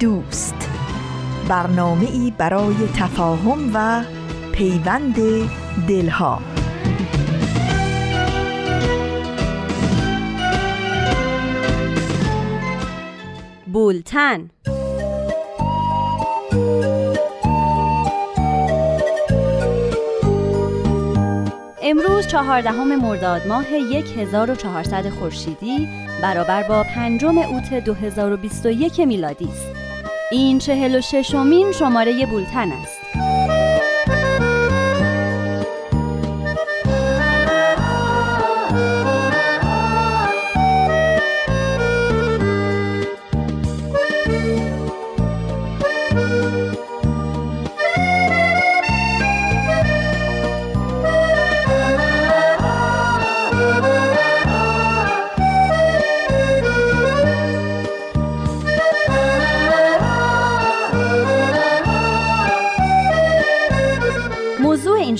دوست. برنامه ای برای تفاهم و پیوند دلها. بولتن. امروز چهاردهم مرداد ماه 1400 خورشیدی برابر با پنجم اوت 2021 میلادی است. این چهل و ششمین شماره بولتن است.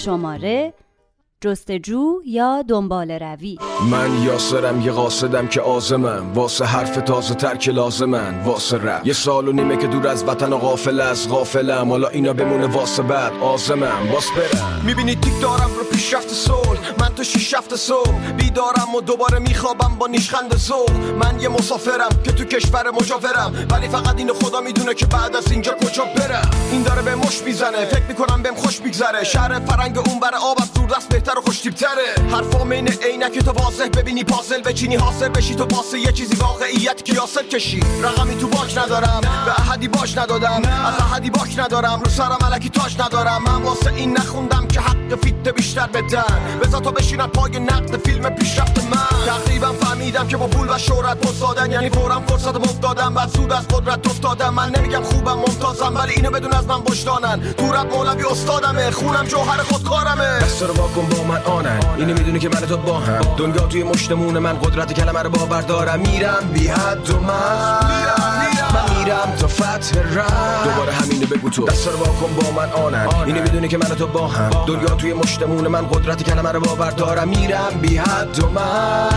شماره جستجو یا دنبال روی؟ من یاسرم یه قاصدم که آزمم. واسه حرف تازه تر که لازمن. واسه رب. یه سال و نیمه که دور از وطن و غافل از غافلم. حالا اینا بمونه واسه بعد. آزمم. باس برم. می‌بینی تیک دارم رو پیشرفت سول من تو شیش هفته صبح بیدارم و دوباره میخوابم با نیشخند زور من یه مسافرم که تو کشور مجاورم. ولی فقط اینو خدا می‌دونه که بعد از اینجا کجا برم. این داره به مش می‌زنه. فکر می‌کنم بهم خوش میگذره. شهر فرنگ اون بر آب از دور دست بهتر و خوش تره حرفا مین عینک تو واضح ببینی پازل بچینی حاصل بشی تو واسه یه چیزی واقعیت که کشی. رقمی تو باک ندارم به احدی باش ندادم. از احدی باک ندارم رو سرم علکی تاج ندارم. من واسه این نخوندم که حق فیت بیشتر بدن. بذار تا بشینن پای نقد فیلم پیشرفت من. تقریبا فهمیدم که با پول و شهرت مزدادن یعنی فورا فرصت مفتادم بعد زود از قدرت افتادم. من نمیگم خوبم ممتازم ولی اینو بدون از من بشتانن دورت مولوی استادمه. خونم جوهر خودکارمه. دست رو واکن با من آنن. اینو می‌دونی که من تو با هم. دنیا توی مشتمون من. قدرت کلمه رو باور دارم میرم بی حد و من. من میرم تا فتح رم دوباره همینو بگو تو. دست رو واکن با من آنن. اینو می‌دونی که من تو با هم. دنیا توی مشتمون من قدرت کلمه رو باور دارم. میرم بی حد و من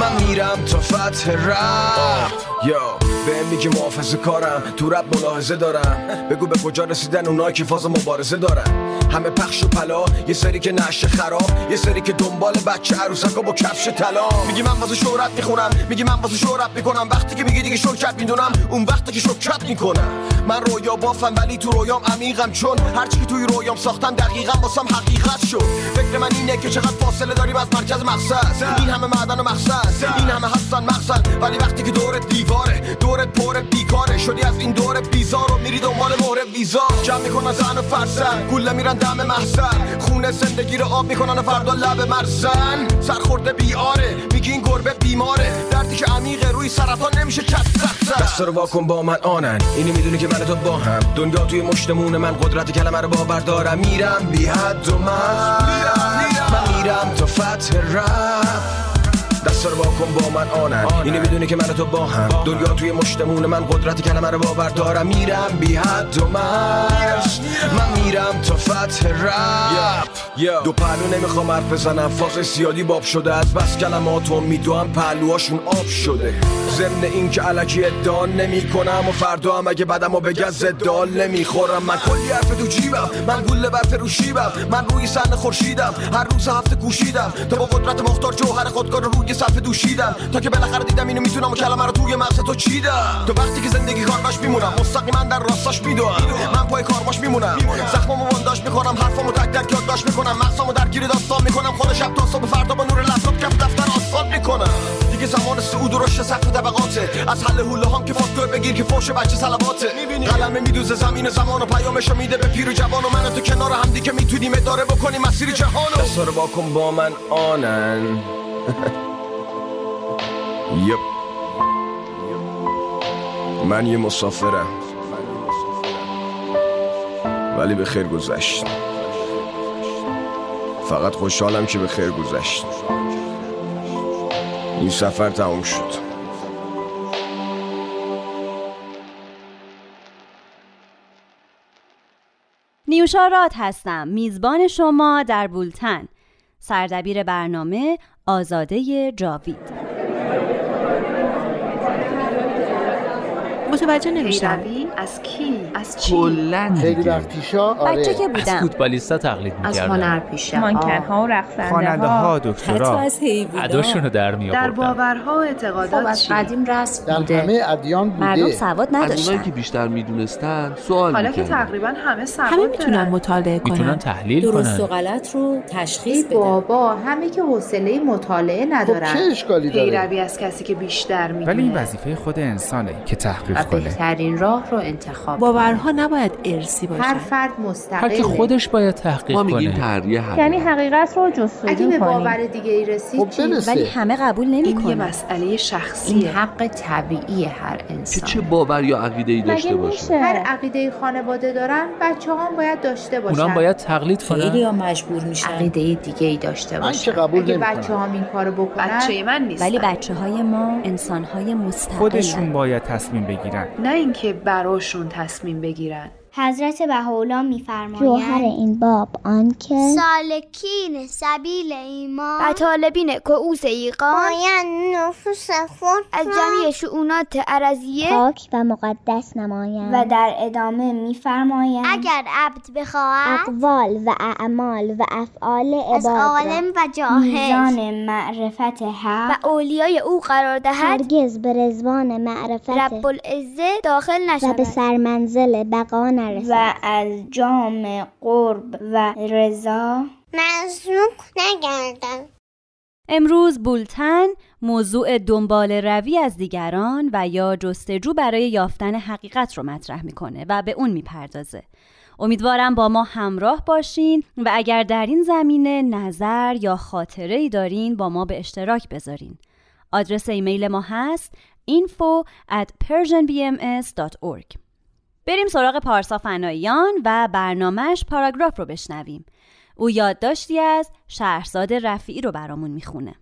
من میرم تا فتح رم یا به میگی محافظه کارم. تو رب ملاحظه دارم. بگو به کجا رسیدن اونایی که فاز مبارزه دارن. همه پخش و پلا. یه سری که نشه خراب. یه سری که دنبال بچه عروسکا با کفش طلا. میگی من واسه شهرت می‌خونم میگی من واسه شهرت می‌کنم. وقتی که میگی دیگه شرکت می‌دونم اون وقتی که شرکت می‌کنم. من رویا بافم ولی تو رویام عمیقم. چون هرچی که توی رویام ساختم دقیقا واسم حقیقت شد. فکر من اینه که چقدر فاصله داریم از مرکز مقصد این همه معدن و مقصد این همه هستن مقصد ولی وقتی که دورت دیواره دورت پر بیکاره. شدی از این دور بیزار و میری دنبال مهر ویزا. جمع می‌کنن زن و فرسن گله میرن دم محسن. خونه زندگی رو آب می‌کنن و فردا لب مرزن. سرخورده بیاره میگی این گربه بیماره. دردی که عمیقه روی سرطان نمیشه کس دست رو واکن با من آنن. اینی می‌دونی که من تو با هم. دنیا توی مشتمون من قدرت کلمه رو باور دارم. میرم بی حد و من. من میرم تا فتح رب. دست رو کن با من آنن اینه می‌دونی که من تو با هم. دنیا توی مشتمون من قدرت کلمه رو باور دارم. میرم بی حد و من من میرم تا فتح رب. دو پهلو نمی‌خوام حرف بزنم. فاز سیادی باب شده از بس کلماتو میدوام پهلوهاشون آب شده. ضمن این که علکی ادعا نمی کنم و فردا هم اگه بدم و بگه زدال نمی‌خورم. من کلی حرف تو جیبم. من گله بر فروشیبم من روی سن خورشیدم. هر روز هفته کوشیدم. تا با قدرت مختار جوهر خودکار روی صفحه دوشیدم. تا که بالاخره دیدم اینو می‌تونم و کلمه رو توی مغز تو چیدم. تو وقتی که زندگی کارباش میمونم مستقیما در راستاش میدوام من پای کارباش میمونم. زخممو بنداش می‌کنم حرفمو تک تک یادداشت می‌کنم. مغزمو درگیر داستان می‌کنم. خود شب تا صبح فردا با نور لپتاپ کف دفتر آسفالت می‌کنم. دیگه زمان سعود و رشد سقف طبقاته. از حل حوله هم که فاکتور بگیر که فوش بچه صلواته قلمه میدوزه زمین زمان و پیامشو میده به پیر و جوان و من تو کنار هم دیگه می‌تونیم اداره بکنیم مسیر جهانو دستا با من آنن. Yep. من یه مسافرم. ولی به خیر گذشت. فقط خوشحالم که به خیر گذشت. این سفر تموم شد. نیوشا راد هستم. میزبان شما در بولتن. سردبیر برنامه آزاده جاوید. متوجه نمیشم. از کی؟ از چی؟ کلا خیلی وقت پیشا؟ آره. بچه که از بودم. فوتبالیستا تقلید از می‌کردن. هنرپیشه مانکن و رقصنده خواننده ها دکترا. اداشونو در می در باورها و اعتقادات خب از چی؟ قدیم رسم در بوده. همه ادیان مردم بوده سواد از اونایی نداشتن. که بیشتر می‌دونستن سوال حالا که تقریبا همه سواد همه می‌تونن. مطالعه می‌تونن کنن تحلیل کنن. غلط رو تشخیص بابا همه که حوصله مطالعه خب ندارن. چه اشکالی داره؟ پیروی از کسی که بیشتر می‌دونه ولی این وظیفه خود انسانه که تحقیق و کنه بهترین راه رو انتخاب باورها نباید ارسی هر باشن فرد هر مستقله که خودش باید تحقیق ما میگیم کنه. یعنی حقیقت رو اگه جستجو به کنیم. باور دیگه ای رسید خب؟ ولی همه قبول این یه نمی‌کنن. مسئله این شخصیه حق طبیعی هر انسان. چه باور یا عقیده ای داشته باشه هر عقیده خانواده دارن بچه هم باید داشته باشن. اونام باید تقلید کنن. مجبور میشن. عقیده دیگه ای داشته من باشن. که قبول اگه نمی بچه هم این کارو بکنن؟ بچه من نیست ولی بچه های ما انسان های مستقلن. خودشون باید تصمیم بگیرن. نه اینکه براشون تصمیم بگیرن. حضرت بهاءالله میفرمایند جوهر این باب آنکه سالکین سبیل ایمان و طالبین کعوس ایقان باید نفوس خود از جمعی شعونات عرضیه پاک و مقدس نمایند. و در ادامه میفرمایند. اگر عبد بخواهد اقوال و اعمال و افعال از عباد عالم را و جاهل میزان معرفت حق و اولیای او قرار دهد هرگز به رزوان معرفت رب العزه داخل و نشود به سرمنزل بقا نرسد و از جام قرب و رضا مزنوق نگردن امروز بولتن موضوع دنبال روی از دیگران و یا جستجو برای یافتن حقیقت رو مطرح می‌کنه و به اون می‌پردازه. امیدوارم با ما همراه باشین و اگر در این زمینه نظر یا خاطره ای دارین با ما به اشتراک بذارین. آدرس ایمیل ما هست info at persianbms.org بریم سراغ پارسا فناییان و برنامهش پاراگراف رو بشنویم. او یادداشتی از شهرزاد رفیعی رو برامون می‌خونه.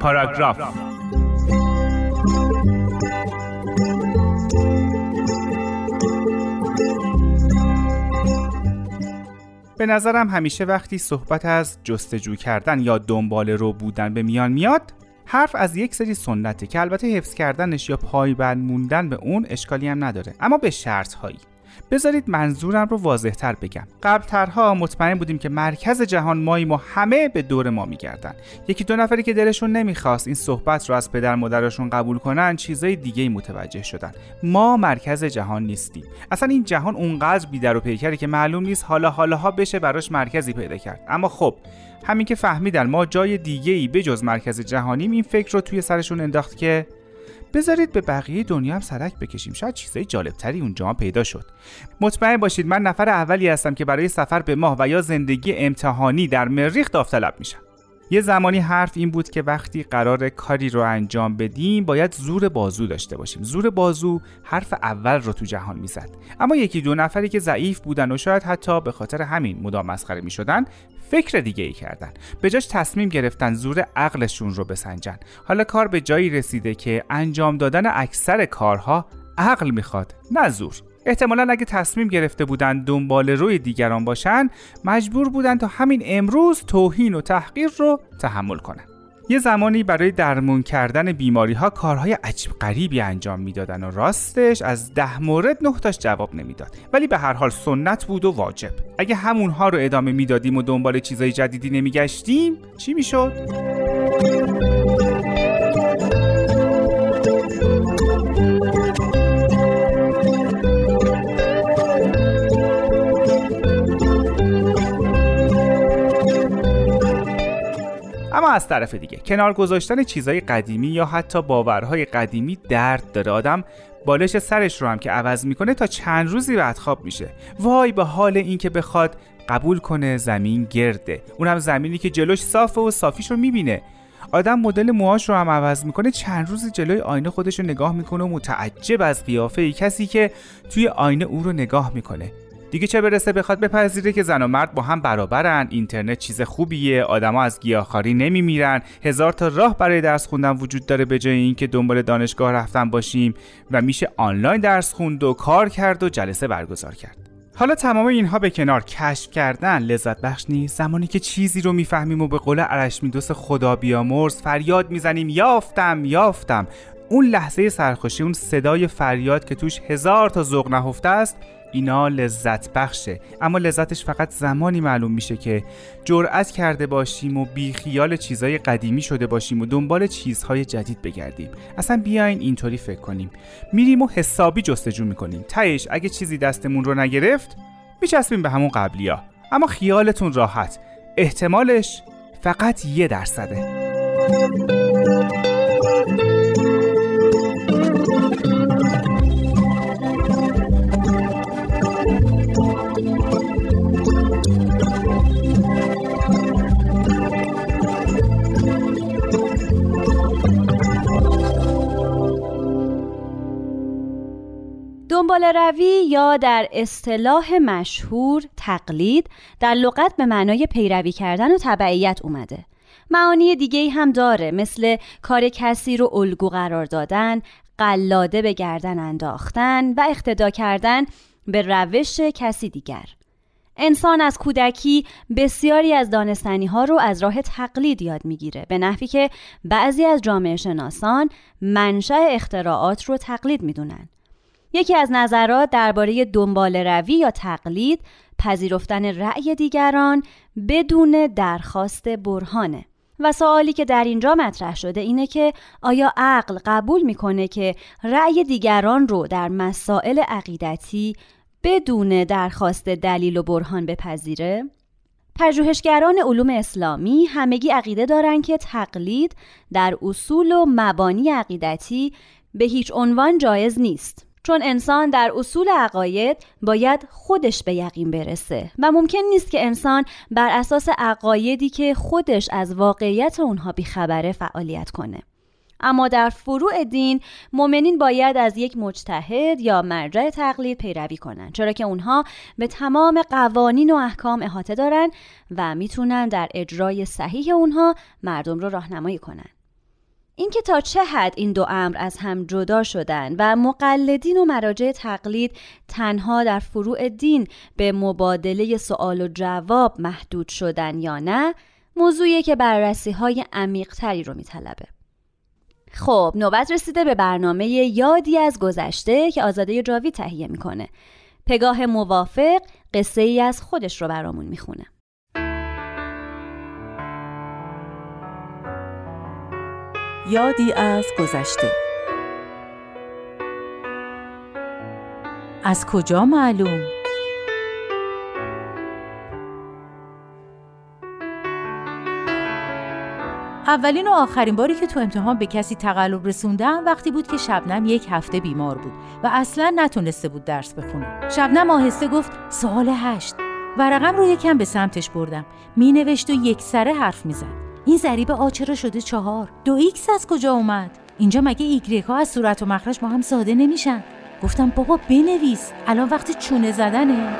پاراگراف به نظرم همیشه وقتی صحبت از جستجو کردن یا دنبال رو بودن به میان میاد حرف از یک سری سنته که البته حفظ کردنش یا پایبند موندن به اون اشکالی هم نداره. اما به شرط هایی بذارید منظورم رو واضح تر بگم. قبلترها مطمئن بودیم که مرکز جهان ماییم و همه به دور ما میگردن. یکی دو نفری که دلشون نمی‌خواست این صحبت رو از پدر مادرشون قبول کنن چیزای دیگه ای متوجه شدن. ما مرکز جهان نیستیم. اصلا این جهان اونقدر بیدر و پیکره که معلوم نیست حالا حالاها بشه براش مرکزی پیدا کرد. اما خب همین که فهمیدن ما جای دیگه ای بجز مرکز جهانیم این فکر رو توی سرشون انداخت که بذارید به بقیه دنیا هم سرک بکشیم. شاید چیزای جالبتری اونجا پیدا شد. مطمئن باشید من نفر اولی هستم که برای سفر به ماه و یا زندگی امتحانی در مریخ داوطلب میشم. یه زمانی حرف این بود که وقتی قرار کاری رو انجام بدیم باید زور بازو داشته باشیم. زور بازو حرف اول رو تو جهان می‌زد. اما یکی دو نفری که ضعیف بودن و شاید حتی به خاطر همین مدام مسخره می‌شدن فکر دیگه ای کردن. به جاش تصمیم گرفتن زور عقلشون رو بسنجن. حالا کار به جایی رسیده که انجام دادن اکثر کارها عقل می‌خواد نه زور. احتمالا اگه تصمیم گرفته بودن دنبال روی دیگران باشن مجبور بودن تا همین امروز توهین و تحقیر رو تحمل کنن. یه زمانی برای درمون کردن بیماری ها کارهای عجیب غریبی انجام می‌دادن و راستش از ده مورد نه تاش جواب نمی‌داد. ولی به هر حال سنت بود و واجب. اگه همونها رو ادامه می‌دادیم و دنبال چیزای جدیدی نمیگشتیم چی می‌شد؟ اما از طرف دیگه کنار گذاشتن چیزهای قدیمی یا حتی باورهای قدیمی درد داره. آدم بالش سرش رو هم که عوض می‌کنه تا چند روزی بعد خواب میشه. وای به حال این که بخواد قبول کنه زمین گرده. اونم زمینی که جلوش صافه و صافیش رو می‌بینه. آدم مدل موهاش رو هم عوض می‌کنه چند روز جلوی آینه خودش رو نگاه می‌کنه و متعجب از قیافه ای کسی که توی آینه او رو نگاه می‌کنه. دیگه چه برسه بخواد بپذیره که زن و مرد با هم برابرن. اینترنت چیز خوبیه. آدما از گیاهخواری نمیمیرن. هزار تا راه برای درس خوندن وجود داره به جای اینکه دنبال دانشگاه رفتن باشیم. و میشه آنلاین درس خوند و کار کرد و جلسه برگزار کرد. حالا تمام اینها به کنار کشف کردن. لذت بخش نیست. زمانی که چیزی رو می‌فهمیم و به قول ارشمیدس خدا بیامرز فریاد می‌زنیم یافتم یافتم. اون لحظه سرخوشی اون صدای فریاد که توش هزار تا ذوق نهفته است اینا لذت بخشه. اما لذتش فقط زمانی معلوم میشه که جرأت کرده باشیم و بیخیال چیزهای قدیمی شده باشیم و دنبال چیزهای جدید بگردیم. اصلا بیاین اینطوری فکر کنیم. میریم و حسابی جستجو می‌کنیم. تهش اگه چیزی دستمون رو نگرفت میچسبیم به همون قبلیا. اما خیالتون راحت. احتمالش فقط یه درصده. دنبال روی یا در اصطلاح مشهور تقلید در لغت به معنای پیروی کردن و تبعیت اومده. معانی دیگه هم داره مثل کار کسی رو الگو قرار دادن قلاده به گردن انداختن و اقتدا کردن به روش کسی دیگر. انسان از کودکی بسیاری از دانستنی ها رو از راه تقلید یاد می‌گیره به نحوی که بعضی از جامعه شناسان منشأ اختراعات رو تقلید می‌دونن. یکی از نظرات درباره دنبال روی یا تقلید پذیرفتن رأی دیگران بدون درخواست برهانه و سوالی که در اینجا مطرح شده اینه که آیا عقل قبول می‌کنه که رأی دیگران رو در مسائل عقیدتی بدون درخواست دلیل و برهان بپذیره؟ پژوهشگران علوم اسلامی همگی عقیده دارند که تقلید در اصول و مبانی عقیدتی به هیچ عنوان جایز نیست. چون انسان در اصول عقاید باید خودش به یقین برسه و ممکن نیست که انسان بر اساس عقایدی که خودش از واقعیت اونها بیخبره فعالیت کنه اما در فروع دین مؤمنین باید از یک مجتهد یا مرجع تقلید پیروی کنند چرا که اونها به تمام قوانین و احکام احاطه دارن و می‌تونن در اجرای صحیح اونها مردم رو راهنمایی کنند. اینکه تا چه حد این دو امر از هم جدا شدن و مقلدین و مراجع تقلید تنها در فروع دین به مبادله سوال و جواب محدود شدن یا نه موضوعی که بررسی های عمیق تری رو میطلبه. خب نوبت رسیده به برنامه یادی از گذشته که آزاده جاوی تهیه می‌کنه. پگاه موافق قصه ای از خودش رو برامون می‌خونه. یادی از گذشته از کجا معلوم؟ اولین و آخرین باری که تو امتحان به کسی تقلب رسوندم وقتی بود که شبنم یک هفته بیمار بود و اصلا نتونسته بود درس بخونه شبنم آهسته گفت سوال هشت ورقم رو یکم به سمتش بردم می نوشت و یک سره حرف می زد. این ضریب آ چرا شده چهار؟ دو ایکس از کجا اومد؟ اینجا مگه ایگرک ها از صورت و مخرج با هم ساده نمیشن؟ گفتم بابا بنویس الان وقت چونه زدنه.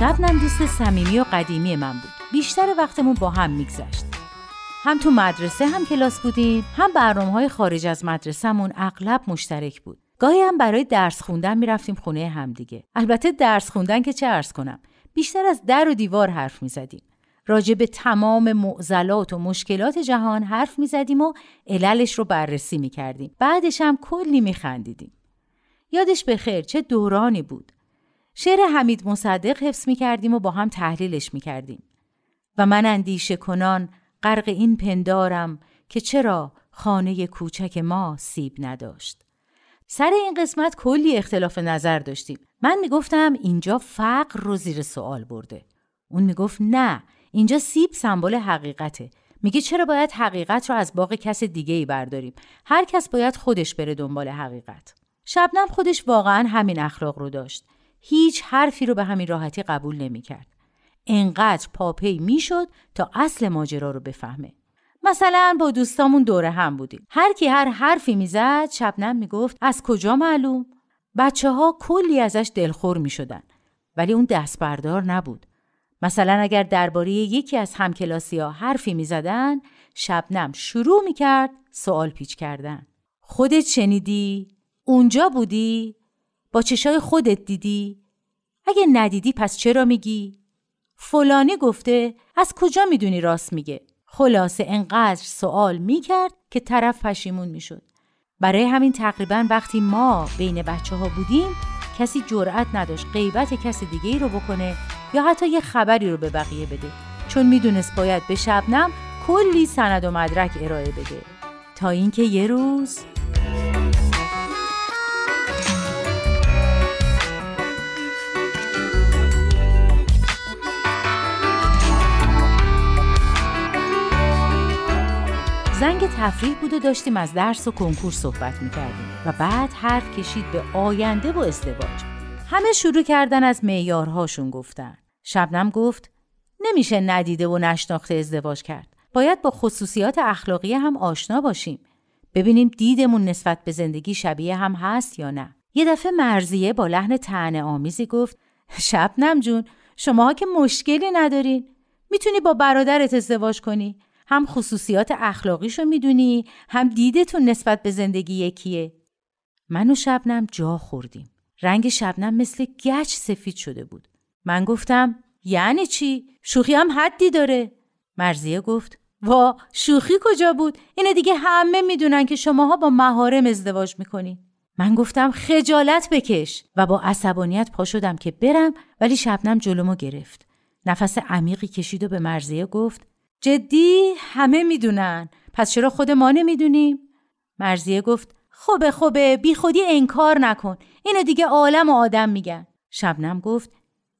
شبنم دوست صمیمی و قدیمی من بود. بیشتر وقتمون با هم میگذشت. هم تو مدرسه هم کلاس بودیم هم برنامه های خارج از مدرسهمون اغلب مشترک بود. گاهی هم برای درس خوندن می‌رفتیم خونه همدیگه البته درس خوندن که چه ارز کنم بیشتر از در و دیوار حرف می‌زدیم. راجع به تمام معضلات و مشکلات جهان حرف می‌زدیم و عللش رو بررسی می‌کردیم. بعدش هم کلی میخندیدیم. یادش به خیر چه دورانی بود. شعر حمید مصدق حفظ می‌کردیم و با هم تحلیلش می‌کردیم. و من اندیشه کنان غرق این پندارم که چرا خانه کوچک ما سیب نداشت. سر این قسمت کلی اختلاف نظر داشتیم. من می‌گفتم اینجا فقر رو زیر سوال برده. اون می‌گفت نه اینجا سیب سمبل حقیقته. میگه چرا باید حقیقت رو از باغ کس دیگه ای برداریم؟ هر کس باید خودش بره دنبال حقیقت. شبنم خودش واقعا همین اخلاق رو داشت. هیچ حرفی رو به همین راحتی قبول نمی‌کرد. انقدر پاپی می‌شد تا اصل ماجرا رو بفهمه مثلا با دوستامون دوره هم بودیم هر کی هر حرفی می‌زد شبنم می‌گفت از کجا معلوم بچه ها کلی ازش دلخور می‌شدن ولی اون دست بردار نبود مثلا اگر درباره یکی از همکلاسی ها حرفی می‌زدن شبنم شروع می‌کرد سوال پیچ کردن خودت شنیدی؟ اونجا بودی؟ با چشای خودت دیدی؟ اگه ندیدی پس چرا میگی؟ فلانی گفته از کجا می‌دونی راست میگه؟ خلاصه انقدر سوال می‌کرد که طرف پشیمون می‌شد. برای همین تقریبا وقتی ما بین بچه ها بودیم کسی جرأت نداشت غیبت کسی دیگه ای رو بکنه یا حتی یه خبری رو به بقیه بده چون می‌دونست باید به شبنم کلی سند و مدرک ارائه بده تا اینکه یه روز زنگ تفریح بود و داشتیم از درس و کنکور صحبت می‌کردیم و بعد حرف کشید به آینده و ازدواج. همه شروع کردن از معیارهاشون گفتن. شبنم گفت نمیشه ندیده و نشناخته ازدواج کرد. باید با خصوصیات اخلاقی هم آشنا باشیم. ببینیم دیدمون نسبت به زندگی شبیه هم هست یا نه. یه دفعه مرزیه با لحن تنه آمیزی گفت شبنم جون شماها که مشکلی ندارین. می‌تونی با برادرت ازدواج کنی. هم خصوصیات اخلاقیشو می‌دونی هم دیدتون نسبت به زندگی یکیه. من و شبنم جا خوردیم. رنگ شبنم مثل گچ سفید شده بود. من گفتم یعنی چی؟ شوخی هم حدی داره. مرزیه گفت وا شوخی کجا بود؟ اینو دیگه همه می‌دونن که شماها با مهارم ازدواج می‌کنی. من گفتم خجالت بکش. و با عصبانیت پا شدم که برم ولی شبنم جلومو گرفت. نفس عمیقی کشید و به مرزیه گفت جدی همه می‌دونن. پس چرا خود ما نمی‌دونیم؟ مرزیه گفت خوبه خوبه بی خودی انکار نکن. اینو دیگه عالم و آدم میگن. شبنم گفت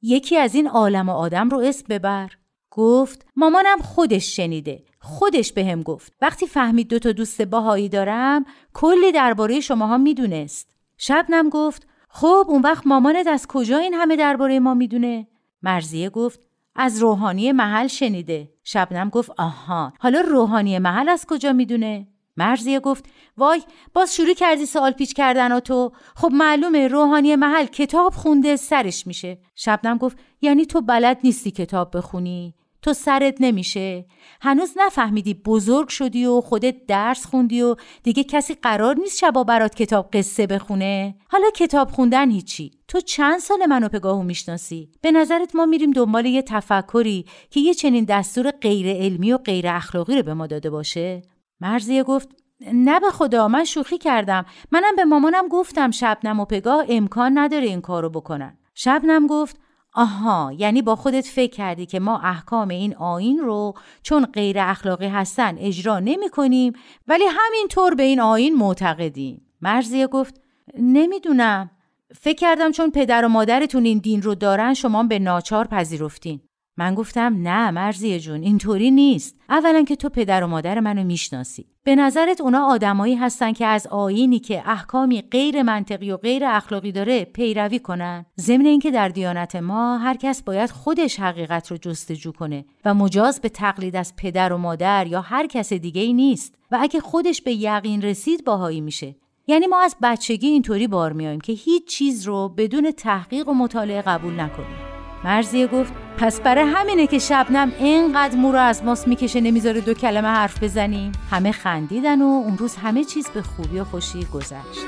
یکی از این عالم و آدم رو اسم ببر. گفت مامانم خودش شنیده. خودش به هم گفت. وقتی فهمید دو تا دوست باهایی دارم کلی درباره شماها می‌دونست. شبنم گفت خب اون وقت مامانت از کجا این همه درباره ما می‌دونه؟ مرزیه گفت از روحانی محل شنیده. شبنم گفت آها. حالا روحانی محل از کجا می‌دونه؟ مرزیه گفت وای باز شروع کردی سوال پیچ کردن و تو. خب معلومه روحانی محل کتاب خونده سرش میشه. شبنم گفت یعنی تو بلد نیستی کتاب بخونی؟ تو سرت نمیشه. هنوز نفهمیدی بزرگ شدی و خودت درس خوندی و دیگه کسی قرار نیست شبا برات کتاب قصه بخونه. حالا کتاب خوندن هیچی. تو چند سال منو پگاهو می‌شناسی؟ به نظرت ما میریم دنبال یه تفکری که یه چنین دستور غیر علمی و غیر اخلاقی رو به ما داده باشه؟ مرزیه گفت نه به خدا من شوخی کردم. منم به مامانم گفتم شبنم و پگاه امکان نداره این کارو بکنن. شبنم گفت آها یعنی با خودت فکر کردی که ما احکام این آین رو چون غیر اخلاقی هستن اجرا نمی کنیم ولی همینطور به این آین معتقدیم. مرزیه گفت نمی‌دونم. فکر کردم چون پدر و مادرتون این دین رو دارن شما به ناچار پذیرفتین. من گفتم نه مرزیه جون اینطوری نیست. اولا که تو پدر و مادر منو می‌شناسی. به نظرت اونا آدمایی هستن که از آینی که احکامی غیر منطقی و غیر اخلاقی داره پیروی کنن؟ ضمن اینکه در دیانت ما هر کس باید خودش حقیقت رو جستجو کنه و مجاز به تقلید از پدر و مادر یا هر کس دیگه ای نیست. و اگه خودش به یقین رسید باهایی میشه. یعنی ما از بچگی اینطوری بار میایم که هیچ چیز رو بدون تحقیق و مطالعه قبول نکنیم. مرزیه گفت پس برای همینه که شبنم اینقدر مو از ماست می‌کشه نمی‌ذاره دو کلمه حرف بزنیم همه خندیدن و اون روز همه چیز به خوبی و خوشی گذشت.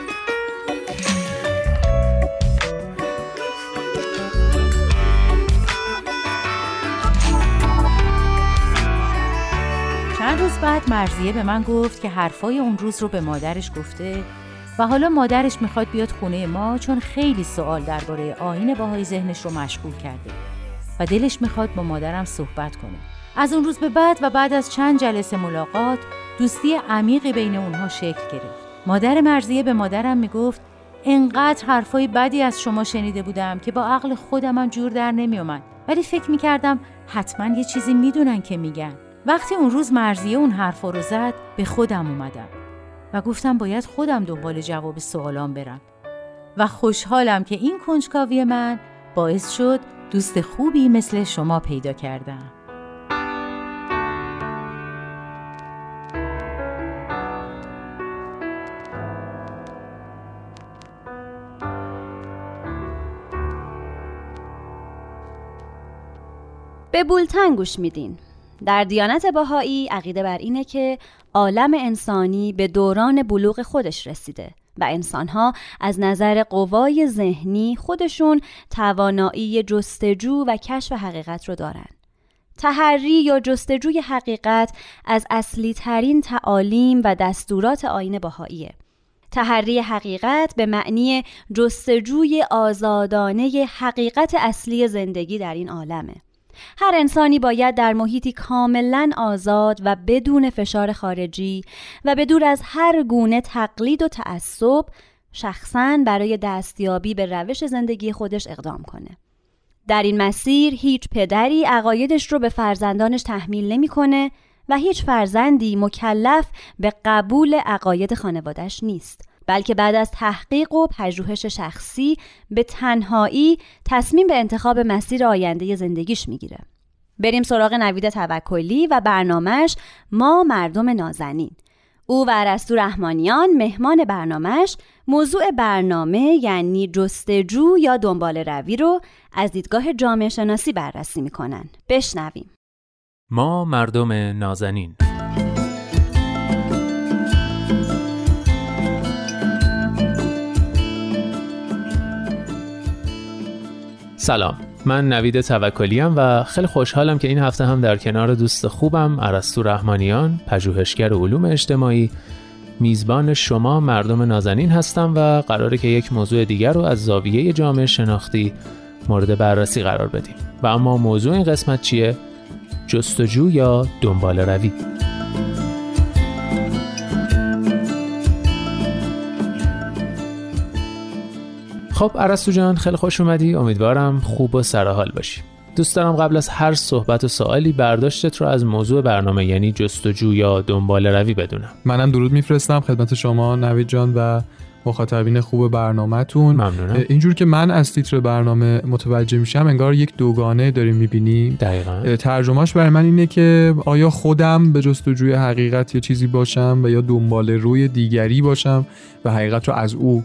چند روز بعد مرزیه به من گفت که حرفای اون روز رو به مادرش گفته و حالا مادرش می‌خواد بیاد خونه ما چون خیلی سوال درباره آین باهای ذهنش رو مشغول کرده و دلش می‌خواد با مادرم صحبت کنه از اون روز به بعد و بعد از چند جلسه ملاقات دوستی عمیقی بین اونها شکل گرفت مادر مرزیه به مادرم می‌گفت انقدر حرفای بدی از شما شنیده بودم که با عقل خودم جور در نمی اومد. ولی فکر می کردم حتما یه چیزی می‌دونن که میگن. وقتی اون روز مرزیه اون حرفا رو زد به خودم اومدم و گفتم باید خودم دنبال جواب سوالام برم. و خوشحالم که این کنجکاوی من باعث شد دوست خوبی مثل شما پیدا کردم. به بولتن گوش میدین در دیانت باهایی عقیده بر اینه که عالم انسانی به دوران بلوغ خودش رسیده و انسانها از نظر قوای ذهنی خودشون توانایی جستجو و کشف حقیقت رو دارن. تحری یا جستجوی حقیقت از اصلی ترین تعالیم و دستورات آین باهاییه. تحری حقیقت به معنی جستجوی آزادانه حقیقت اصلی زندگی در این عالمه. هر انسانی باید در محیطی کاملا آزاد و بدون فشار خارجی و بدور از هر گونه تقلید و تعصب شخصا برای دستیابی به روش زندگی خودش اقدام کنه. در این مسیر هیچ پدری عقایدش رو به فرزندانش تحمیل نمی‌کنه و هیچ فرزندی مکلف به قبول عقاید خانوادش نیست. بلکه بعد از تحقیق و پژوهش شخصی به تنهایی تصمیم به انتخاب مسیر آینده زندگیش می‌گیره. بریم سراغ نوید توکلی و برنامهش ما مردم نازنین. او و عرستو رحمانیان مهمان برنامهش موضوع برنامه یعنی جستجو یا دنبال روی رو از دیدگاه جامعه شناسی بررسی می‌کنن. بشنویم. ما مردم نازنین سلام. من نوید توکلی و خیلی خوشحالم که این هفته هم در کنار دوست خوبم عرستو رحمانیان پژوهشگر علوم اجتماعی میزبان شما مردم نازنین هستم و قراره که یک موضوع دیگر رو از زاویه جامعه شناختی مورد بررسی قرار بدیم. و اما موضوع این قسمت چیه؟ جستجو یا دنبال روی؟ خب عرستو جان خیلی خوش اومدی. امیدوارم خوب و سرحال باشی. دوست دارم قبل از هر صحبت و سوالی برداشتت رو از موضوع برنامه یعنی جستجو یا دنبال روی بدونم. منم درود میفرستم خدمت شما نوید جان و مخاطبین خوب برنامهتون. ممنونم. اینجور که من از تیتر برنامه متوجه میشم انگار یک دوگانه داریم می‌بینیم دقیقا. ترجمهش برای من اینه که آیا خودم به جستجوی حقیقت یا چیزی باشم و یا دنبال روی دیگری باشم و حقیقت رو از او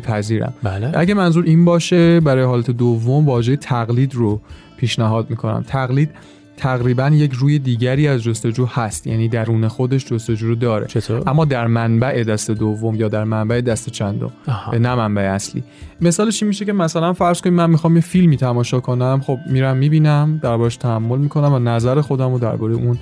بپذیرم بله. اگه منظور این باشه برای حالت دوم واژه تقلید رو پیشنهاد می‌کنم تقلید تقریبا یک روی دیگری از جستجو هست یعنی درون خودش جستجو رو داره چطور؟ اما در منبع دست دوم یا در منبع دست چندم نه منبع اصلی مثالش این میشه که مثلا فرض کنیم من می‌خوام یه فیلمی تماشا کنم خب میرم می‌بینم دربارش تحمل می‌کنم و نظر خودم رو درباره اون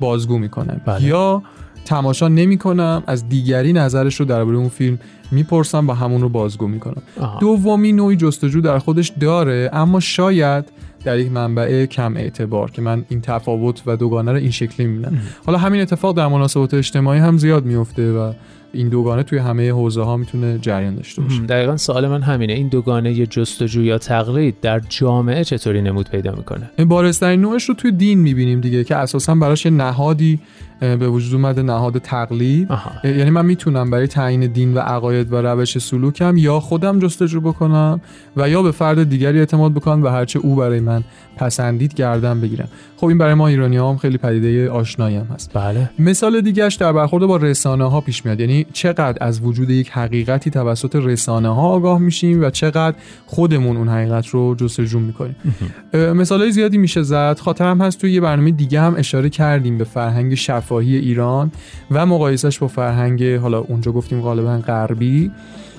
بازگو می‌کنم بله. یا تماشا نمی کنم از دیگری نظرش رو درباره اون فیلم می‌پرسم و همون رو بازگو می‌کنم. دومی نوعی جستجو در خودش داره اما شاید در یک منبع کم اعتبار که من این تفاوت و دوگانه رو این شکلی می‌بینم. حالا همین اتفاق در مناسبات اجتماعی هم زیاد میفته و این دوگانه توی همه حوزه ها می‌تونه جریان داشته باشه. دقیقا سوال من همینه. این دوگانه جستجو یا تقلید در جامعه چطوری نمود پیدا می‌کنه؟ بارسترین نوعش رو توی دین می‌بینیم دیگه که اساسا براش یه نهادی به وجود اومده نهاد تقلید. یعنی من می‌تونم برای تعیین دین و عقاید و روش سلوکم یا خودم جستجو بکنم و یا به فرد دیگری اعتماد بکنم و هرچه او برای من پسندید گردن بگیرم. خب این برای ما ایرانی هم خیلی پدیده آشنایی هم هست. بله. مثال دیگهش در برخورد با رسانه ها پیش میاد. یعنی چقدر از وجود یک حقیقتی توسط رسانه ها آگاه میشیم و چقدر خودمون اون حقیقت رو جستجو می‌کنیم. مثال زیادی میشه زد. خاطرم هست توی یه برنامه دیگه هم اشاره کردیم به فرهنگ شفاهی ایران و مقایسش با فرهنگ حالا اونجا گفتیم غالبا غربی.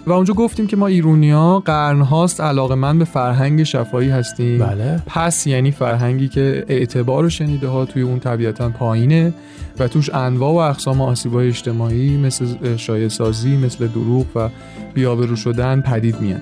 و اونجا گفتیم که ما ایرونیا قرن هاست علاقه من به فرهنگ شفاهی هستیم. بله. پس یعنی فرهنگی که اعتبار و شنیده ها توی اون طبیعتا پایینه و توش انواع و اقسام آسیبای اجتماعی مثل شایع سازی مثل دروغ و بیابرو شدن پدید میاد.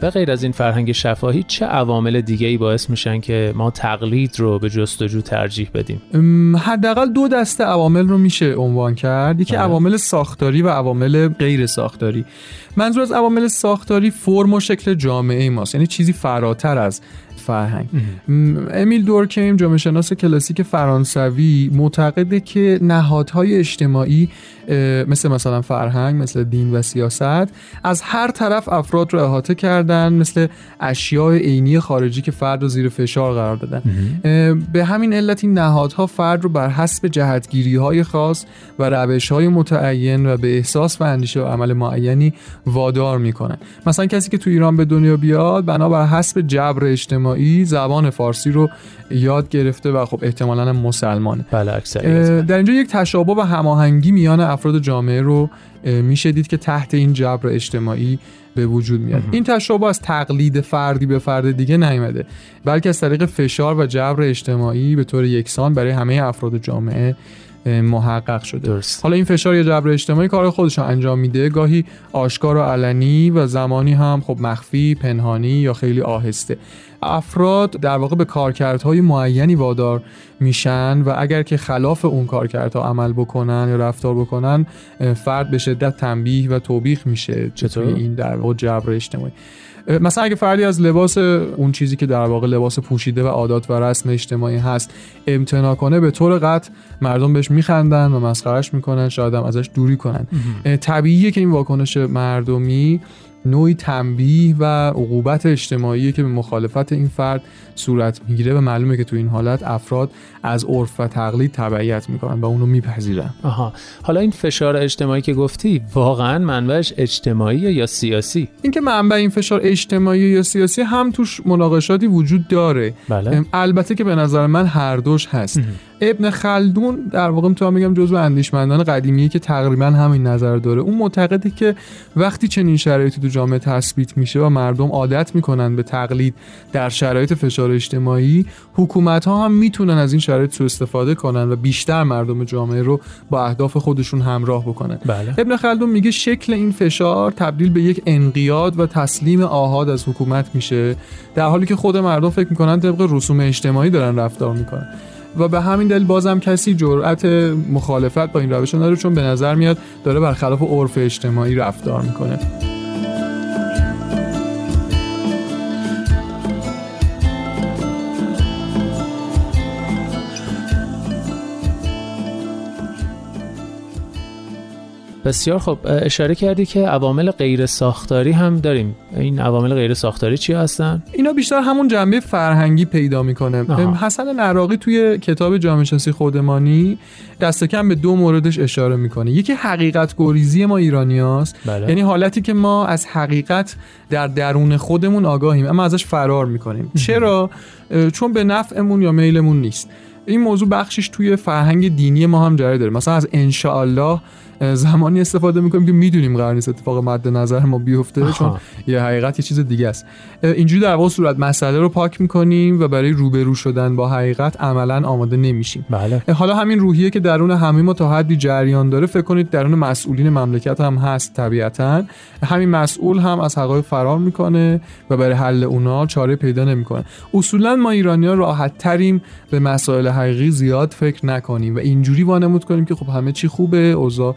به غیر از این فرهنگ شفاهی چه عوامل دیگه ای باعث میشن که ما تقلید رو به جستجو ترجیح بدیم؟ حداقل دو دسته عوامل رو میشه عنوان کرد. یکی عوامل ساختاری و عوامل غیر ساختاری. منظور از عوامل ساختاری فرم و شکل جامعه ماست یعنی چیزی فراتر از فرهنگ. امیل دورکیم جامعه شناس کلاسیک فرانسوی معتقده که نهادهای اجتماعی مثل مثلا فرهنگ مثل دین و سیاست از هر طرف افراد رو احاطه کردن مثل اشیاء عینی خارجی که فرد رو زیر فشار قرار دادن. به همین علت این نهادها فرد رو بر حسب جهتگیری های خاص و روش های متعین و به احساس و اندیشه و عمل معینی وادار می‌کنن. مثلا کسی که تو ایران به دنیا بیاد بنابر حسب جبر اجتماعی زبان فارسی رو یاد گرفته و خب احتمالا مسلمانه. بله در اینجا یک تشابه و هماهنگی میان افراد جامعه رو میشه دید که تحت این جبر اجتماعی به وجود میاد. این تشابه از تقلید فردی به فرد دیگه نیامده بلکه از طریق فشار و جبر اجتماعی به طور یکسان برای همه افراد جامعه محقق شده. درست. حالا این فشار یا جبر اجتماعی کار خودش انجام میده. گاهی آشکار و علنی و زمانی هم خب مخفی پنهانی یا خیلی آهسته. افراد در واقع به کارکردهای معینی وادار میشن و اگر که خلاف اون کارکردها عمل بکنن یا رفتار بکنن فرد به شدت تنبیه و توبیخ میشه چطور؟ این در واقع جبر اجتماعی. مثلا اگه فردی از لباس اون چیزی که در واقع لباس پوشیده و عادات و رسم اجتماعی هست امتنا کنه به طور قطع مردم بهش میخندن و مسخرش می‌کنن شاید هم ازش دوری کنن. طبیعیه که این واکنش مردمی نوعی تنبیه و عقوبت اجتماعی که به مخالفت این فرد صورت می‌گیره و معلومه که تو این حالت افراد از عرف و تقلید تبعیت می‌کنن و اونو میپذیرن. آها. حالا این فشار اجتماعی که گفتی واقعا منبعش اجتماعی یا سیاسی؟ اینکه منبع این فشار اجتماعی یا سیاسی هم توش مناقشاتی وجود داره. بله. البته که به نظر من هر دوش هست. ابن خلدون در واقع می‌تونم بگم جزو اندیشمندان قدیمیه که تقریبا همین نظر داره. اون معتقده که وقتی چنین شرایطی تو جامعه تثبیت میشه و مردم عادت می‌کنن به تقلید در شرایط فشار اجتماعی حکومت ها هم می‌تونن از این شرایط سوء استفاده کنن و بیشتر مردم جامعه رو با اهداف خودشون همراه بکنن. بله. ابن خلدون میگه شکل این فشار تبدیل به یک انقیاد و تسلیم آهاد از حکومت میشه در حالی که خود مردم فکر می‌کنن طبق رسوم اجتماعی دارن رفتار می‌کنن. و به همین دلیل بازم کسی جرأت مخالفت با این روش نداره چون به نظر میاد داره برخلاف عرف اجتماعی رفتار می‌کنه. بسیار خب اشاره کردی که عوامل غیر ساختاری هم داریم. این عوامل غیر ساختاری چی هستن؟ اینا بیشتر همون جنبه فرهنگی پیدا می‌کنه. حسن نراقی توی کتاب جامعه شناسی خودمانی دست کم به دو موردش اشاره می‌کنه. یکی حقیقت گریزی ما ایرانیاست. بله. یعنی حالتی که ما از حقیقت در درون خودمون آگاهیم اما ازش فرار می‌کنیم. چرا؟ چون به نفعمون یا میلمون نیست. این موضوع بخشش توی فرهنگ دینی ما هم جاری داره. مثلا از انشاءالله زمانی استفاده می‌کنیم که می‌دونیم قرار نیست اتفاق مد نظر ما بیفته چون یه حقیقت یه چیز دیگه است. اینجوری در واقع صورت مسئله رو پاک می‌کنیم و برای روبرو شدن با حقیقت عملا آماده نمیشیم. بله. حالا همین روحیه که درون همه ما تا حدی جریان داره فکر کنید درون مسئولین مملکت هم هست طبیعتا. همین مسئول هم از حقایق فرار می‌کنه و برای حل اونا چاره پیدا نمی‌کنه. اصولا ما ایرانی‌ها راحت تریم به مسائل حقیقی زیاد فکر نکنیم و اینجوری وانمود کنیم که خب همه چی خوبه اوضاع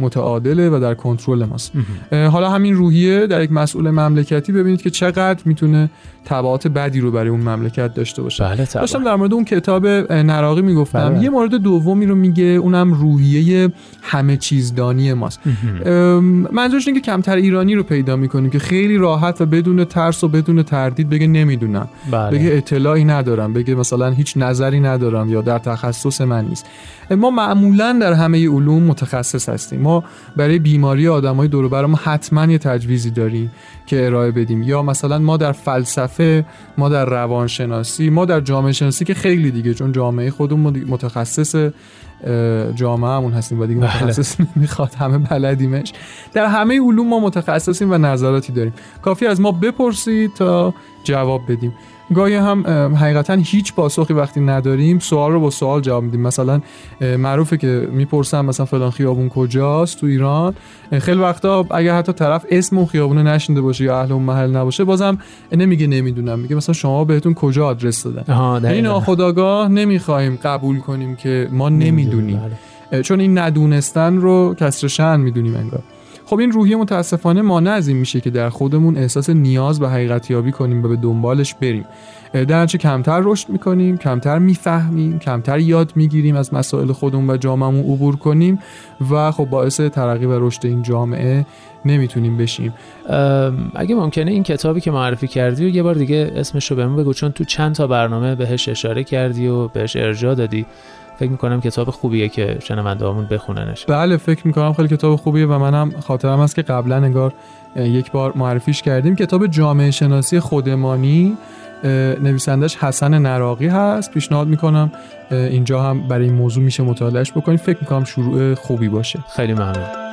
متعادله و در کنترل ماست. حالا همین روحیه در یک مسئول مملکتی ببینید که چقدر می‌تونه تبعات بدی رو برای اون مملکت داشته باشه. بله داشتم در مورد اون کتاب نراقی می‌گفتم. بله. یه مورد دومی رو میگه اونم روحیه همه چیزدانی ماست. منظورش اینه که کمتر ایرانی رو پیدا می‌کنیم که خیلی راحت و بدون ترس و بدون تردید بگه نمی‌دونم. بله. بگه اطلاعی ندارم. بگه مثلا هیچ نظری ندارم یا در تخصص من نیست. ما معمولا در همه علوم متخصص هستیم. ما برای بیماری آدمای دور و ما حتما یه تجویزی داریم که ارائه بدیم. یا مثلا ما در فلسفه ما در روانشناسی ما در جامعه شناسی که خیلی دیگه چون جامعه خودمون متخصص جامعه همون هستیم و دیگه متخصص نمی‌خواد همه بلدیمش. در همه علوم ما متخصصیم و نظراتی داریم. کافی از ما بپرسید تا جواب بدیم. گاهی هم حقیقتا هیچ پاسخی وقتی نداریم سوال رو با سوال جواب میدیم. مثلا معروفه که می‌پرسم مثلا فلان خیابون کجاست تو ایران. خیلی وقتا اگر حتی طرف اسم اون خیابون نشنده باشه یا اهل اون محل نباشه بازم نمیگه نمی‌دونم. میگه مثلا شما بهتون کجا آدرس دادن؟ این ناخداگاه نمی‌خوایم قبول کنیم که ما نمی‌دونیم. بله. چون این ندونستن رو کسر شن می‌دونیم انگار. خب این روحیه متاسفانه مانع از این میشه که در خودمون احساس نیاز به حقیقت یابی کنیم و به دنبالش بریم. در کمتر رشد می‌کنیم کمتر می‌فهمیم کمتر یاد می‌گیریم از مسائل خودمون و جامعمون عبور کنیم و خب باعث ترقی و رشد این جامعه نمی‌تونیم بشیم. اگه ممکنه این کتابی که معرفی کردی و یه بار دیگه اسمش رو بهمون بگو چون تو چند تا برنامه بهش اشاره کردی و بهش ارجاع دادی. فکر می‌کنم کتاب خوبیه که شنوندهامون بخوننش. بله فکر می‌کنم خیلی کتاب خوبیه و منم خاطرم هست که قبلا انگار یک بار معرفیش کردیم. کتاب جامعه شناسی خودمانی نویسندش حسن نراقی هست. پیشنهاد می‌کنم اینجا هم برای این موضوع میشه مطالعهش بکنیم فکر می‌کنم شروع خوبی باشه. خیلی ممنون.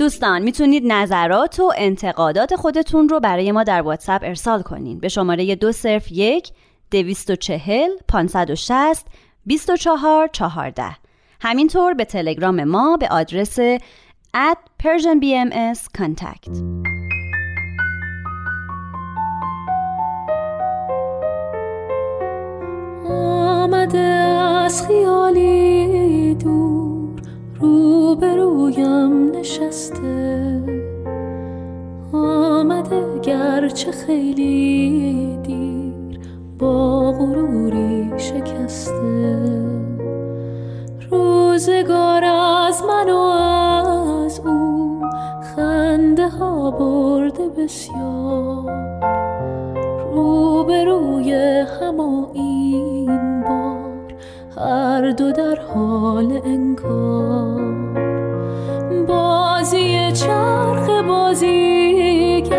دوستان می‌تونید نظرات و انتقادات خودتون رو برای ما در واتساپ ارسال کنین. به شماره دو صرف یک دویست و چهل پانصد و شست بیست و چهار چهارده. همینطور به تلگرام ما به آدرس at persianbms contact آمده از خیالی دور. روبرویم نشسته. آمده گرچه خیلی دیر با غروری شکسته. روزگار از من و از او خنده ها برده بسیار. روبروی هم این هر دو در حال انکار. بازی چرخ بازیگر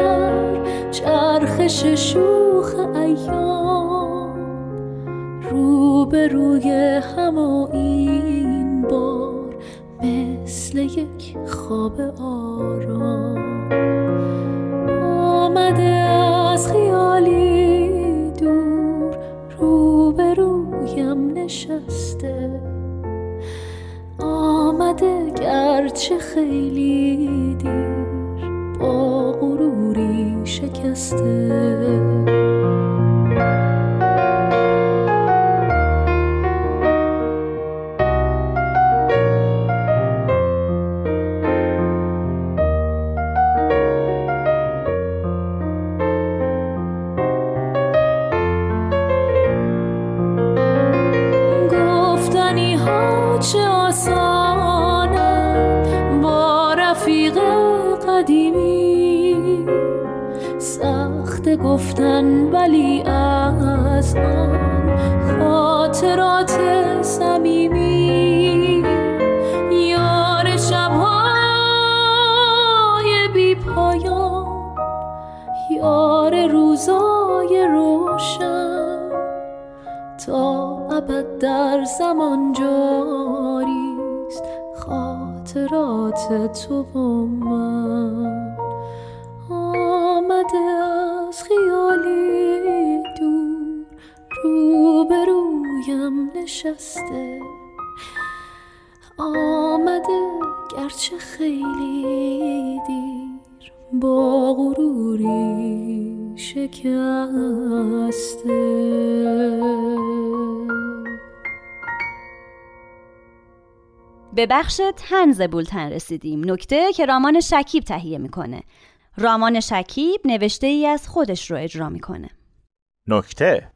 چرخش شوخ ایام. روبروی هم و این مثل یک خواب آرام. آمده از خیالی روبرویم نشسته. آمده گرچه خیلی دیر با غروری شکسته. در زمان جاریست خاطرات تو و من. آمده از خیالی دور روبرویم نشسته. آمده گرچه خیلی دیر با غروری شکسته. به بخش تنز بولتن رسیدیم. نکته که رامان شکیب تهیه می‌کنه. رامان شکیب نوشته ای از خودش رو اجرا می‌کنه. نکته.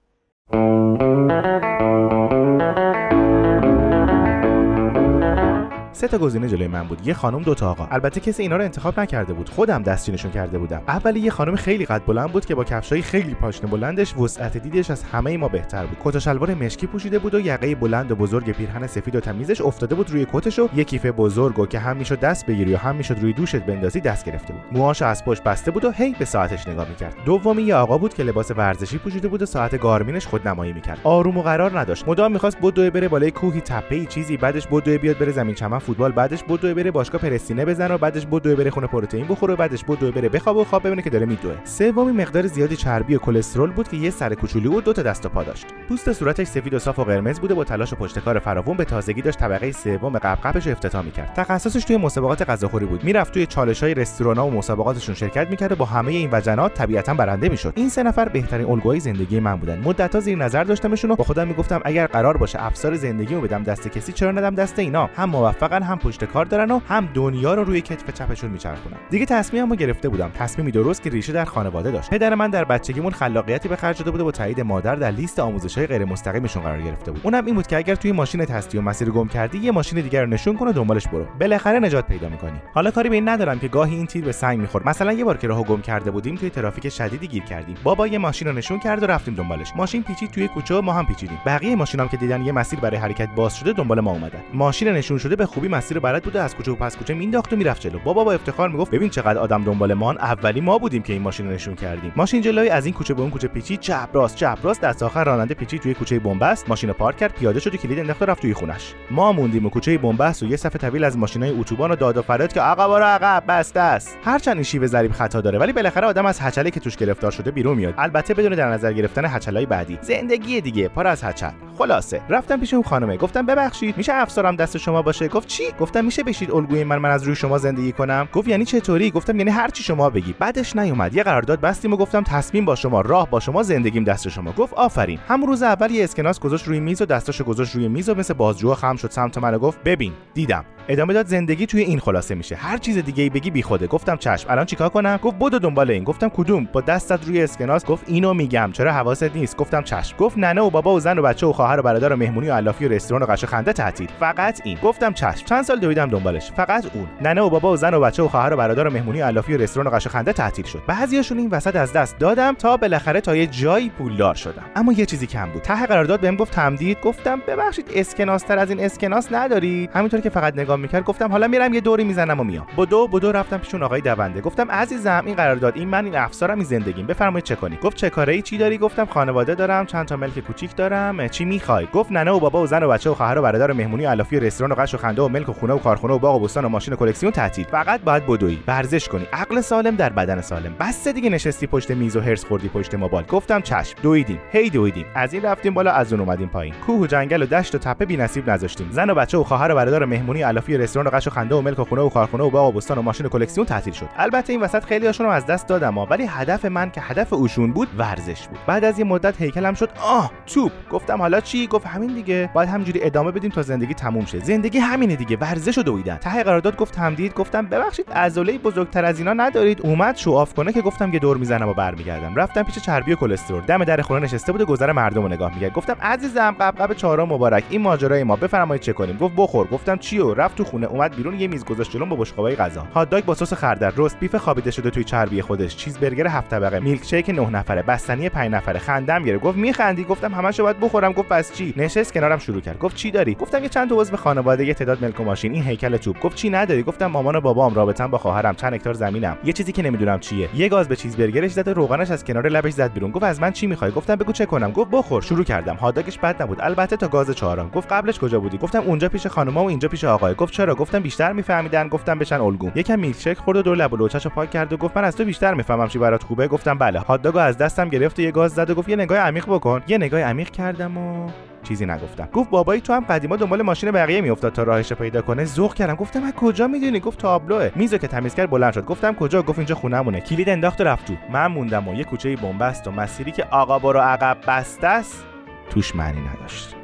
سه تا گزینه جلوی من بود. یه خانم دو تا آقا. البته کسی اینا رو انتخاب نکرده بود. خودم دستچینشون کرده بودم. اولی یه خانم خیلی قد بلند بود که با کفشای خیلی پاشنه بلندش وسعت دیدش از همه ما بهتر بود. کت و شلوار مشکی پوشیده بود و یقه بلند و بزرگ پیرهن سفید و تمیزش افتاده بود روی کتش و یه کیف بزرگ و که هم می‌شد دست بگیری و هم می‌شد روی دوشت بندازی دست گرفته بود. موهاش از پشت بسته بود و هی به ساعتش نگاه می‌کرد. دومی یه آقا بود که لباس ورزشی پوشیده بود و ساعت گارمینش خودنمایی می‌کرد. آروم و قرار نداشت. مدام می‌خواست بدوه بره بالای کوهی تپه‌ای چیزی بعدش بدوه بیاد بره زمین چمن فوتبال بعدش بدوه بره باشگاه پرستینه بزنه و بعدش بدوه بره خونه پروتئین بخوره و بعدش بدوه بره بخوابه و خواب ببینه که داره میدوه. سومی مقدار زیادی چربی و کلسترول بود که یه سر کوچولو و دو تا دست و پا داشت. پوست صورتش سفید و صاف و قرمز بوده با تلاش و پشتکار فراوون به تازگی داشت طبقه سوم قبقبش رو افتتاح می‌کرد. تخصصش توی مسابقات غذاخوری بود. می‌رفت توی چالش‌های رستورانا و مسابقاتشون شرکت می‌کرد و با همه این وجنات طبیعتا برنده می‌شد. این سه نفر بهترین الگوهای زندگی من بودن. مدت‌ها زیر نظر داشتمشون و با خودم می‌گفتم اگر قرار باشه افسار زندگیمو بدم دست کسی چرا ندم دست اینا؟ هم موفقن هم پشت کار دارن و هم دنیا رو روی کتف چپشون میچرخونن. دیگه تصمیممو گرفته بودم. تصمیمی درست که ریشه در خانواده داشت. پدر من در بچگیمون خلاقیتی به خرج داده بود و با تایید مادر در لیست آموزش‌های غیر مستقیمشون قرار گرفته بود. اونم این بود که اگر توی ماشین هستی و مسیر گم کردی یه ماشین دیگر رو نشون کن و دنبالش برو. بالاخره نجات پیدا می‌کنی. حالا کاری به این ندارم که گاهی این تیر به سنگ می‌خورد. مثلا یه بار که راهو گم کرده بودیم توی ترافیک شدیدی گیر کردیم. بابا یه ماشین رو نشون کرد و رفتیم دنبالش. ماشین پیچید توی کوچه و ما هم پیچیدیم. بقیه ماشینام که دیدن یه مسیر برای حرکت باز شده دنبال ما اومدن. ماشین نشون شده به خوبی مسیر بلد بوده از کوچه و پس کوچه مینداخت و می‌رفت جلو. بابا با افتخار می‌گفت ببین چقدر آدم دنبال ما اولی ما بودیم که این ماشین رو نشون کردیم. ماشین جلوی از این کوچه به اون کوچه پیچید چپ راست چپ راست دست آخر راننده پیچید توی کوچه بنبست ماشین پارک کرد پیاده شد و کلید انداخت رفت توی خونش. ما موندیم و کوچه بنبست و یه صف طویل از ماشینای اتوبان و داد و فریاد که عقب برو عقب بسته است. هرچند این شیوه ضریب خطا داره ولی بالاخره آدم از هچله که توش گرفتار شده بیرون میاد. البته بدون در نظر گرفتن هچلای بعدی. زندگی دیگه پر از هچل. خلاصه. رفتم پیش اون خانمه گفتم ببخشید میشه افسارم دست شما باشه؟ گفت چی؟ گفتم میشه بشید الگوی من من از روی شما زندگی کنم؟ گفت یعنی چطوری؟ گفتم یعنی هر چی شما بگی. بعدش نیومد. یه قرارداد بستیم و گفتم تصمیم با شما راه با شما زندگیم دست شما. گفت آفرین. همون روز اول یه اسکناس گذاشت روی میز و دستاشو گذاشت روی میز و مثل بازجو خم شد سمت من و گفت ببین دیدم. ادامه داد زندگی توی این خلاصه میشه. هر چیز دیگه ای بگی بیخوده گفتم چشم. الان چیکار کنم؟ گفت بدو دنبال این. گفتم کدوم؟ با دستت روی اسکناس. گفت اینو میگم. چرا حواست نیست؟ گفتم چشم. گفت ننه و بابا و زن و بچه و خواهر و برادر و مهمونی و علافی و رستوران و قش خنده تعطیل. فقط این. گفتم چشم. چند سال دویدم دنبالش. فقط اون. ننه و بابا و زن و بچه و خواهر و برادر و مهمونی و علافی و رستوران و قش خنده تعطیل شد. بعضیاشون این وسط از دست دادم تا بالاخره تا یه جایی پولدار شدم. اما یه چیزی کم بود. ته قرارداد بهم گفت تمدید. گفتم ببخشید اسکناس تر از این اسکناس نداری؟ همینطور که فقط نگاه می‌کرد گفتم حالا میرم یه دوری می‌زنم و میام. بدو بدو رفتم پیشون آقای دونده. گفتم عزیزم این قرارداد این من این افسارم این زندگیم. بفرمایید چه کنی؟ گفت چه کاره ای؟ چی داری؟ گفتم خانواده دارم چند تا ملک کوچیک دارم. چی می‌خوای؟ گفت ننه و بابا و زن و بچه و خواهر و برادر و مهمونی و علافی و رستوران و قش و خنده و ملک و خونه و کارخونه و باغ و بستان و ماشین و کلکسیون تعطیل. فقط باید بدوی ورزش کنی. عقل سالم در بدن سالم. بس دیگه نشستی پشت میز و حرص خوردی پشت موبایل. گفتم چشم. دویدیم. هی دویدیم. از این رفتیم بالا از اون اومدیم پایین. کوه و جنگل و دشت و تپه بی‌نصیب نذاشتیم. زن و بچه و خواهر و برادر و مهمونی علافی و رستوران و غش و خنده و ملک و خونه و کارخونه و باغ و بستان و ماشین و کلکسیون تعطیل شد. البته این وسط خیلی هاشون رو از دست دادم ولی هدف من که هدف اوشون بود ورزش بود. بعد از یه مدت هیکلم شد آه توپ. گفتم حالا چی؟ گفت همین دیگه. باید همینجوری ادامه بدیم تا زندگی تموم شه. زندگی همینه دیگه ورزش رو دویدن. ته قرارداد گفت تمدید. گفتم ببخشید عضله بزرگتر از اینا ندارید؟ اومد show off کنه که گفتم یه دور می‌زنم و برمیگردم. رفتم پیش چربی و کلسترول. دم در خونه نشسته بود و گذر مردم رو نگاه می‌کرد. گفتم عزیزم غبغب چهارم مبارک. این ماجرای ما بفرمایید چه کنیم؟ گفت بخور. گفتم چیو؟ رفت تو خونه اومد بیرون یه میز گذاشت جلوم با بشقابای غذا. هات داگ با سس خردل رست بیف خوابیده شده توی چربی خودش چیز برگر هفت طبقه میلک شیک نه نفره بستنی 5 نفره خندم گرفت. گفت میخندی؟ گفتم همشو باید بخورم. گفت پس چی؟ نشست کنارم شروع کرد. گفت چی داری؟ گفتم یه چند تا عضو خانواده یه تعداد ملک و ماشین این هیکل توپ. گفت چی نداری؟ گفتم مامان و بابام رابطم با خواهرم چند هکتار زمینم. یه چیزی که نمی‌دونم چیه. یه گاز به چیز برگرش زد روغنش از کنار لبش زد بیرون. گفت از من چی می‌خوای؟ گفتم بگو چه کنم. گفت بخور. شروع کردم. هاداگش بد نبود. البته تا گاز چهارم. گفت قبلش کجا بودی؟ گفتم اونجا پیش خانوما و اینجا پیش آقای. گفت چرا؟ گفتم بیشتر میفهمیدن گفتم بشن الگو. یکم میلک شیک خورد و دور لب و پاک کرد و گفت من از تو بیشتر می‌فهمم چی برات خوبه. گفتم بله. هاتداگو از دستم گرفت و یه گاز زد و گفت یه نگاه عمیق بکن. یه نگاه عمیق کردم و چیزی نگفتم. گفت بابایی تو هم قدیما دنبال ماشین بقیه میافتاد تا راهش پیدا کنه. ذوق کردم. گفتم من کجا می‌دونی؟ گفت تابلوه. میزو که تمیز کرد بلند شد. گفتم کجا؟ گفت اینجا خونمونه. کلید انداخت و رفت تو. من موندم و یه کوچه بنبست و مسیری که آقا برو عقب بسته است توش معنی نداشت.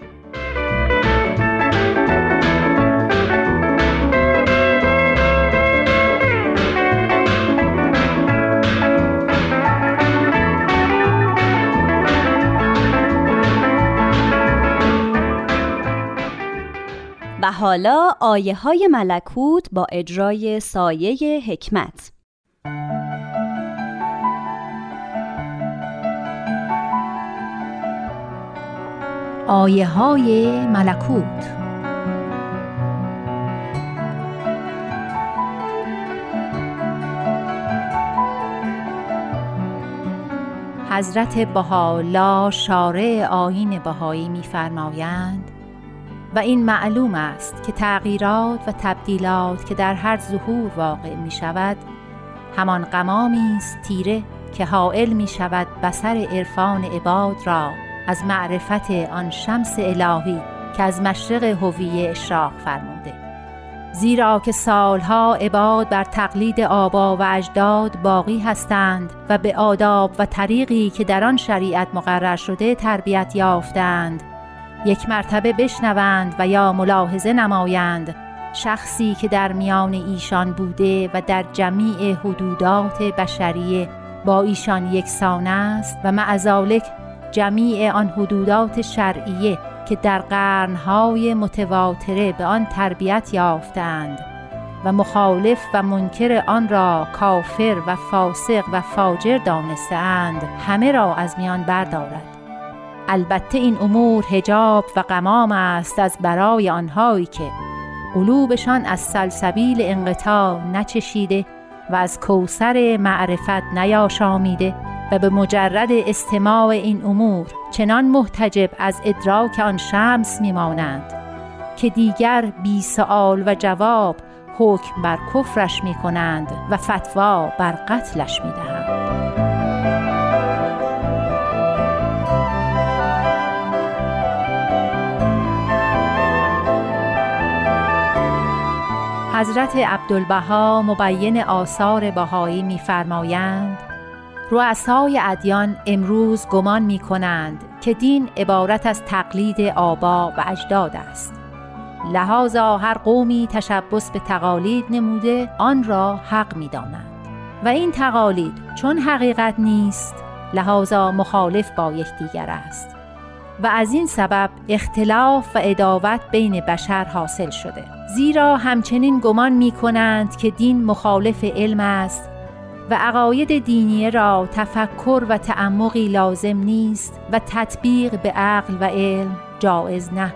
و حالا آیه های ملکوت با اجرای سایه حکمت. آیه های ملکوت. حضرت بهاءالله شارع آیین بهایی می‌فرمایند و این معلوم است که تغییرات و تبدیلات که در هر ظهور واقع می شود همان قمامی است تیره که حائل می شود بسر عرفان عباد را از معرفت آن شمس الهی که از مشرق هویه اشراق فرموده زیرا که سالها عباد بر تقلید آبا و اجداد باقی هستند و به آداب و طریقی که در آن شریعت مقرر شده تربیت یافتند یک مرتبه بشنوند و یا ملاحظه نمایند شخصی که در میان ایشان بوده و در جمیع حدودات بشریه با ایشان یکسان است و معذالک جمیع آن حدودات شرعیه که در قرنهای متواتره به آن تربیت یافتند و مخالف و منکر آن را کافر و فاسق و فاجر دانستند همه را از میان بردارد. البته این امور هجاب و قمام است از برای آنهایی که قلوبشان از سلسبیل انقطاع نچشیده و از کوسر معرفت نیاشامیده و به مجرد استماع این امور چنان محتجب از ادراک آن شمس میمانند که دیگر بی سؤال و جواب حکم بر کفرش می کنند و فتوا بر قتلش می دهند. حضرت عبدالبها مبین آثار بهایی می‌فرمایند رؤسای ادیان امروز گمان می کنند که دین عبارت از تقلید آبا و اجداد است. لحاظا هر قومی تشبس به تقالید نموده آن را حق می دانند و این تقالید چون حقیقت نیست لحاظا مخالف با یکدیگر است. و از این سبب اختلاف و اداوت بین بشر حاصل شده. زیرا همچنین گمان می کنند که دین مخالف علم است و عقاید دینی را تفکر و تعمقی لازم نیست و تطبیق به عقل و علم جایز نه.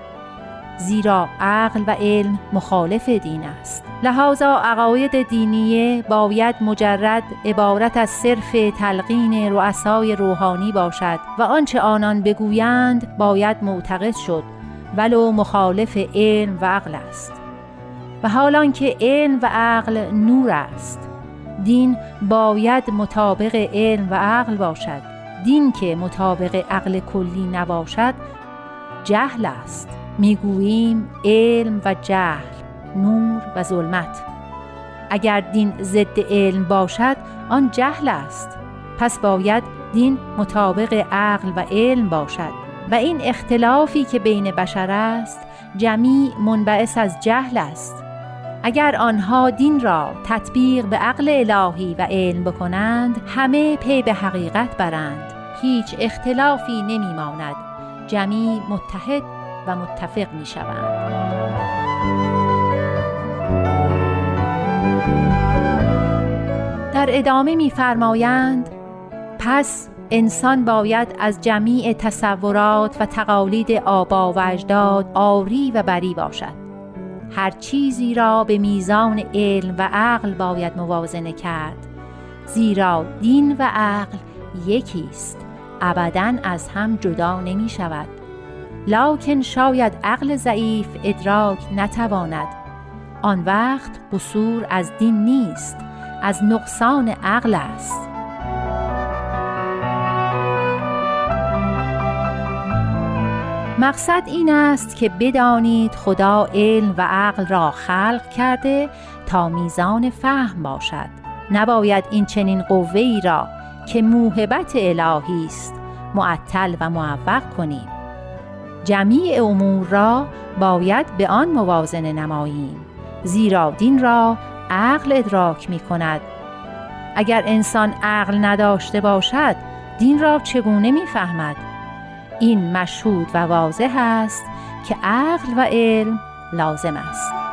زیرا عقل و علم مخالف دین است. لحاظا عقاید دینیه باید مجرد عبارت از صرف تلقین رؤسای روحانی باشد و آنچه آنان بگویند باید معتقد شد ولو مخالف علم و عقل است. و حالان که علم و عقل نور است. دین باید مطابق علم و عقل باشد. دین که مطابق عقل کلی نباشد جهل است. می‌گوییم علم و جهل. نور و ظلمت. اگر دین ضد علم باشد آن جهل است. پس باید دین مطابق عقل و علم باشد. و این اختلافی که بین بشر است جمیع منبعث از جهل است. اگر آنها دین را تطبیق به عقل الهی و علم بکنند همه پی به حقیقت برند. هیچ اختلافی نمی ماند جمیع متحد و متفق می شوند در ادامه می‌فرمایند پس انسان باید از جمیع تصورات و تقالید آبا و اجداد آری و بری باشد. هر چیزی را به میزان علم و عقل باید موازنه کرد زیرا دین و عقل یکی است ابدا از هم جدا نمی شود لاکن شاید عقل ضعیف ادراک نتواند. آن وقت قصور از دین نیست. از نقصان عقل است. مقصد این است که بدانید خدا علم و عقل را خلق کرده تا میزان فهم باشد. نباید این چنین قوه ای را که موهبت الهی است معطل و معوق کنیم. جمیع امور را باید به آن موازنه نماییم زیرا دین را عقل ادراک می کند. اگر انسان عقل نداشته باشد دین را چگونه می‌فهمد این مشهود و واضح است که عقل و علم لازم است.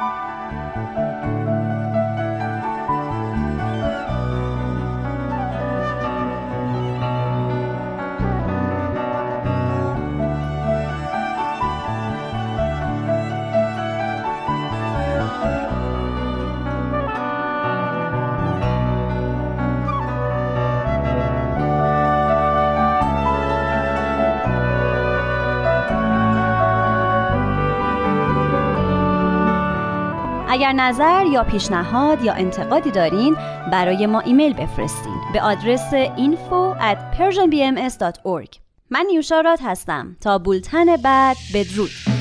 اگر نظر یا پیشنهاد یا انتقادی دارین برای ما ایمیل بفرستین به آدرس info at persianbms.org من نیوشا راد هستم. تا بولتن بعد بدرود.